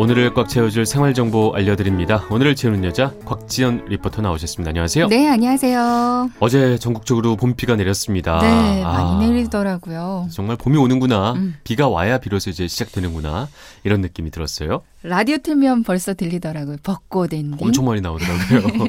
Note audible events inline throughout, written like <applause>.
오늘을 꽉 채워줄 생활 정보 알려드립니다. 오늘을 채우는 여자 곽지연 리포터 나오셨습니다. 안녕하세요. 네, 안녕하세요. 어제 전국적으로 봄비가 내렸습니다. 네, 많이 아, 내리더라고요. 정말 봄이 오는구나. 음. 비가 와야 비로소 이제 시작되는구나. 이런 느낌이 들었어요. 라디오 틀면 벌써 들리더라고요. 벚꽃 엔딩. 엄청 많이 나오더라고요.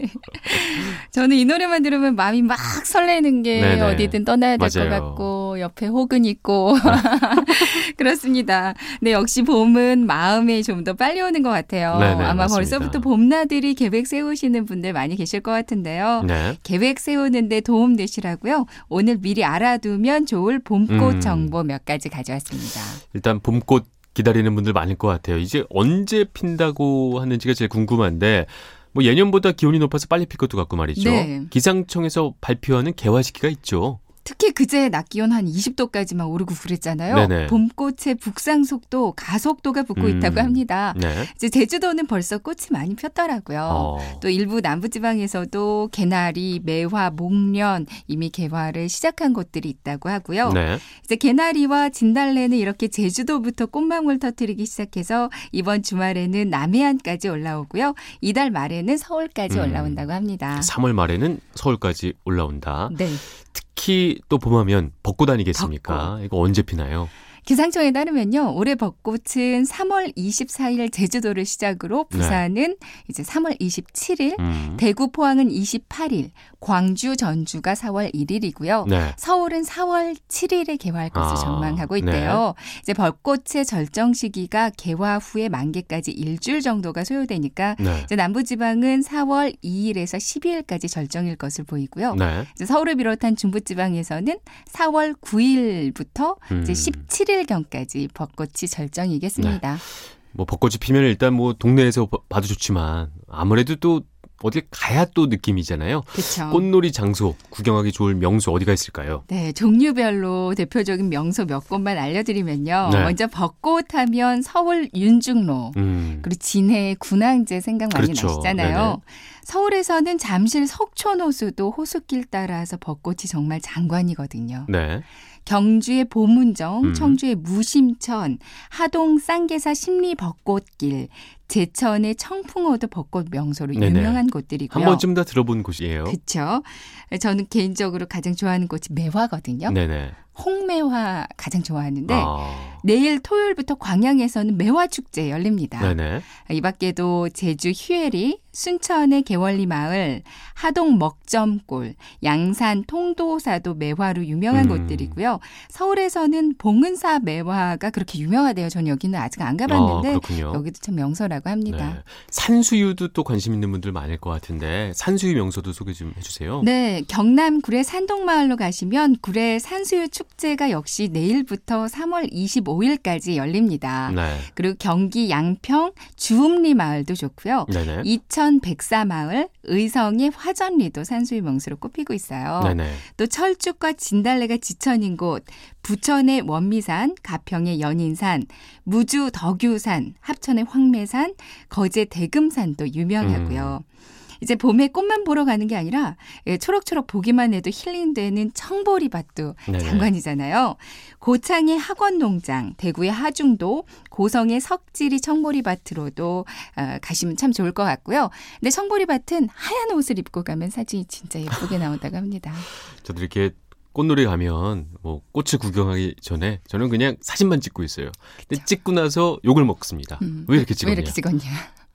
<laughs> 저는 이 노래만 들으면 마음이 막 설레는 게 네네. 어디든 떠나야 될 것 같고 옆에 혹은 있고 <laughs> 그렇습니다. 네, 역시 봄은 마음에 좀 더 빨리 오는 것 같아요. 네네, 아마 맞습니다. 벌써부터 봄나들이 계획 세우시는 분들 많이 계실 것 같은데요. 네. 계획 세우는데 도움 되시라고요. 오늘 미리 알아두면 좋을 봄꽃 음. 정보 몇 가지 가져왔습니다. 일단 봄꽃 기다리는 분들 많을 것 같아요. 이제 언제 핀다고 하는지가 제일 궁금한데 뭐 예년보다 기온이 높아서 빨리 필 것도 같고 말이죠. 네. 기상청에서 발표하는 개화 시기가 있죠. 특히 그제 낮 기온 한 20도까지만 오르고 그랬잖아요. 네네. 봄꽃의 북상 속도 가속도가 붙고 음. 있다고 합니다. 네. 이제 제주도는 벌써 꽃이 많이 폈더라고요. 어. 또 일부 남부지방에서도 개나리, 매화, 목련 이미 개화를 시작한 곳들이 있다고 하고요. 네. 이제 개나리와 진달래는 이렇게 제주도부터 꽃망울 터트리기 시작해서 이번 주말에는 남해안까지 올라오고요. 이달 말에는 서울까지 음. 올라온다고 합니다. 3월 말에는 서울까지 올라온다. 네. 특히 또 봄하면 벚꽃 아니겠습니까? 벚꽃. 이거 언제 피나요? 기상청에 따르면요. 올해 벚꽃은 3월 24일 제주도를 시작으로 네. 부산은 네. 이제 3월 27일, 음. 대구 포항은 28일, 광주 전주가 4월 1일이고요. 네. 서울은 4월 7일에 개화할 것을 아, 전망하고 있대요. 네. 이제 벚꽃의 절정 시기가 개화 후에 만개까지 일주일 정도가 소요되니까 네. 이제 남부 지방은 4월 2일에서 12일까지 절정일 것을 보이고요. 네. 이제 서울을 비롯한 중부 지방에서는 4월 9일부터 음. 이제 17일 7일경까지 벚꽃이 절정이겠습니다. 네. 뭐 벚꽃이 피면 일단 뭐 동네에서 봐도 좋지만 아무래도 또 어디 가야 또 느낌이잖아요. 그쵸. 꽃놀이 장소, 구경하기 좋을 명소 어디가 있을까요? 네, 종류별로 대표적인 명소 몇 곳만 알려드리면요. 네. 먼저 벚꽃 하면 서울 윤중로, 음. 그리고 진해 군항제 생각 많이 그렇죠. 나시잖아요. 네네. 서울에서는 잠실 석촌호수도 호수길 따라서 벚꽃이 정말 장관이거든요. 네. 경주의 보문정, 음. 청주의 무심천, 하동 쌍계사 심리 벚꽃길, 제천의 청풍호도 벚꽃 명소로 네네. 유명한 곳들이고요. 한 번쯤 다 들어본 곳이에요. 그렇죠. 저는 개인적으로 가장 좋아하는 곳이 매화거든요. 네네. 홍매화 가장 좋아하는데 아. 내일 토요일부터 광양에서는 매화 축제 열립니다. 네네. 이 밖에도 제주 휴에리, 순천의 개월리 마을, 하동 먹점골, 양산 통도사도 매화로 유명한 음. 곳들이고요. 서울에서는 봉은사 매화가 그렇게 유명하대요. 전 여기는 아직 안 가봤는데 아, 여기도 참 명소라고 합니다. 네. 산수유도 또 관심 있는 분들 많을 것 같은데 산수유 명소도 소개 좀 해주세요. 네, 경남 구례 산동마을로 가시면 구례 산수유 축제가 역시 내일부터 3월 25 일까지 열립니다. 네. 그리고 경기 양평 주음리 마을도 좋고요. 네네. 이천 백사마을, 의성의 화전리도 산수유 명소로 꼽히고 있어요. 네네. 또 철쭉과 진달래가 지천인 곳, 부천의 원미산, 가평의 연인산, 무주 덕유산, 합천의 황매산, 거제 대금산도 유명하고요. 음. 이제 봄에 꽃만 보러 가는 게 아니라 예, 초록초록 보기만 해도 힐링되는 청보리밭도. 장관이잖아요. 고창의 학원 농장, 대구의 하중도, 고성의 석지리 청보리밭으로도 어, 가시면 참 좋을 것 같고요. 근데 청보리밭은 하얀 옷을 입고 가면 사진이 진짜 예쁘게 나온다고 합니다. <laughs> 저도 이렇게 꽃놀이 가면 뭐 꽃을 구경하기 전에 저는 그냥 사진만 찍고 있어요. 근데 찍고 나서 욕을 먹습니다. 음, 왜 이렇게 찍었냐? 왜 이렇게 찍었냐?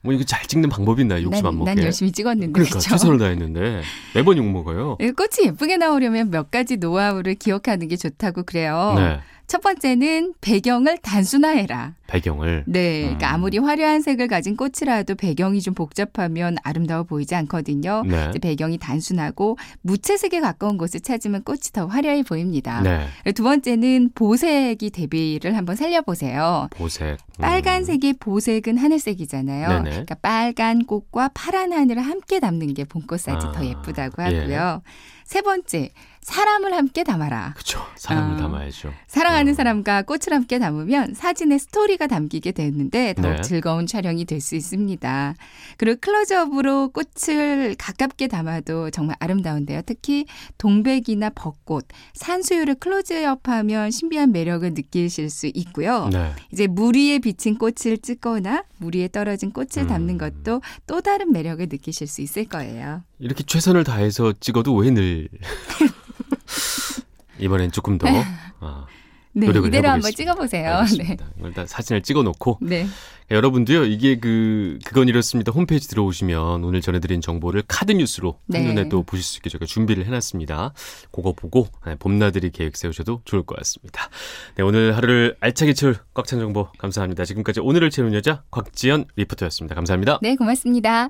뭐 이거 잘 찍는 방법이 있나요? 욕심 난, 안 먹게. 난 열심히 찍었는데. 그러니까 그쵸? 최선을 다했는데 매번 욕 먹어요. 꽃이 예쁘게 나오려면 몇 가지 노하우를 기억하는 게 좋다고 그래요. 네. 첫 번째는 배경을 단순화해라. 배경을. 네. 그러니까 음. 아무리 화려한 색을 가진 꽃이라도 배경이 좀 복잡하면 아름다워 보이지 않거든요. 네. 배경이 단순하고 무채색에 가까운 곳을 찾으면 꽃이 더 화려해 보입니다. 네. 두 번째는 보색이 대비를 한번 살려보세요. 보색. 음. 빨간색의 보색은 하늘색이잖아요. 네네. 그러니까 빨간 꽃과 파란 하늘을 함께 담는 게 봄꽃 사진 아. 더 예쁘다고 하고요. 예. 세 번째, 사람을 함께 담아라. 그렇죠. 사람을 어, 담아야죠. 사랑하는 어. 사람과 꽃을 함께 담으면 사진에 스토리가 담기게 되는데 더욱 네. 즐거운 촬영이 될 수 있습니다. 그리고 클로즈업으로 꽃을 가깝게 담아도 정말 아름다운데요. 특히 동백이나 벚꽃, 산수유를 클로즈업하면 신비한 매력을 느끼실 수 있고요. 네. 이제 물 위에 비친 꽃을 찍거나 물 위에 떨어진 꽃을 음. 담는 것도 또 다른 매력을 느끼실 수 있을 거예요. 이렇게 최선을 다해서 찍어도 왜 늘 <laughs> 이번엔 조금 더 아, <laughs> 네, 노력을 이대로 해보겠습니다. 한번 찍어보세요. 네. 일단 사진을 찍어놓고 네. 여러분도요 이게 그 그건 이렇습니다 홈페이지 들어오시면 오늘 전해드린 정보를 카드 뉴스로 네. 한눈에 또 보실 수 있게 저희가 준비를 해놨습니다. 그거 보고 네, 봄나들이 계획 세우셔도 좋을 것 같습니다. 네 오늘 하루를 알차게 채울 꽉찬 정보 감사합니다. 지금까지 오늘을 채우는 여자 곽지연 리포터였습니다. 감사합니다. 네 고맙습니다.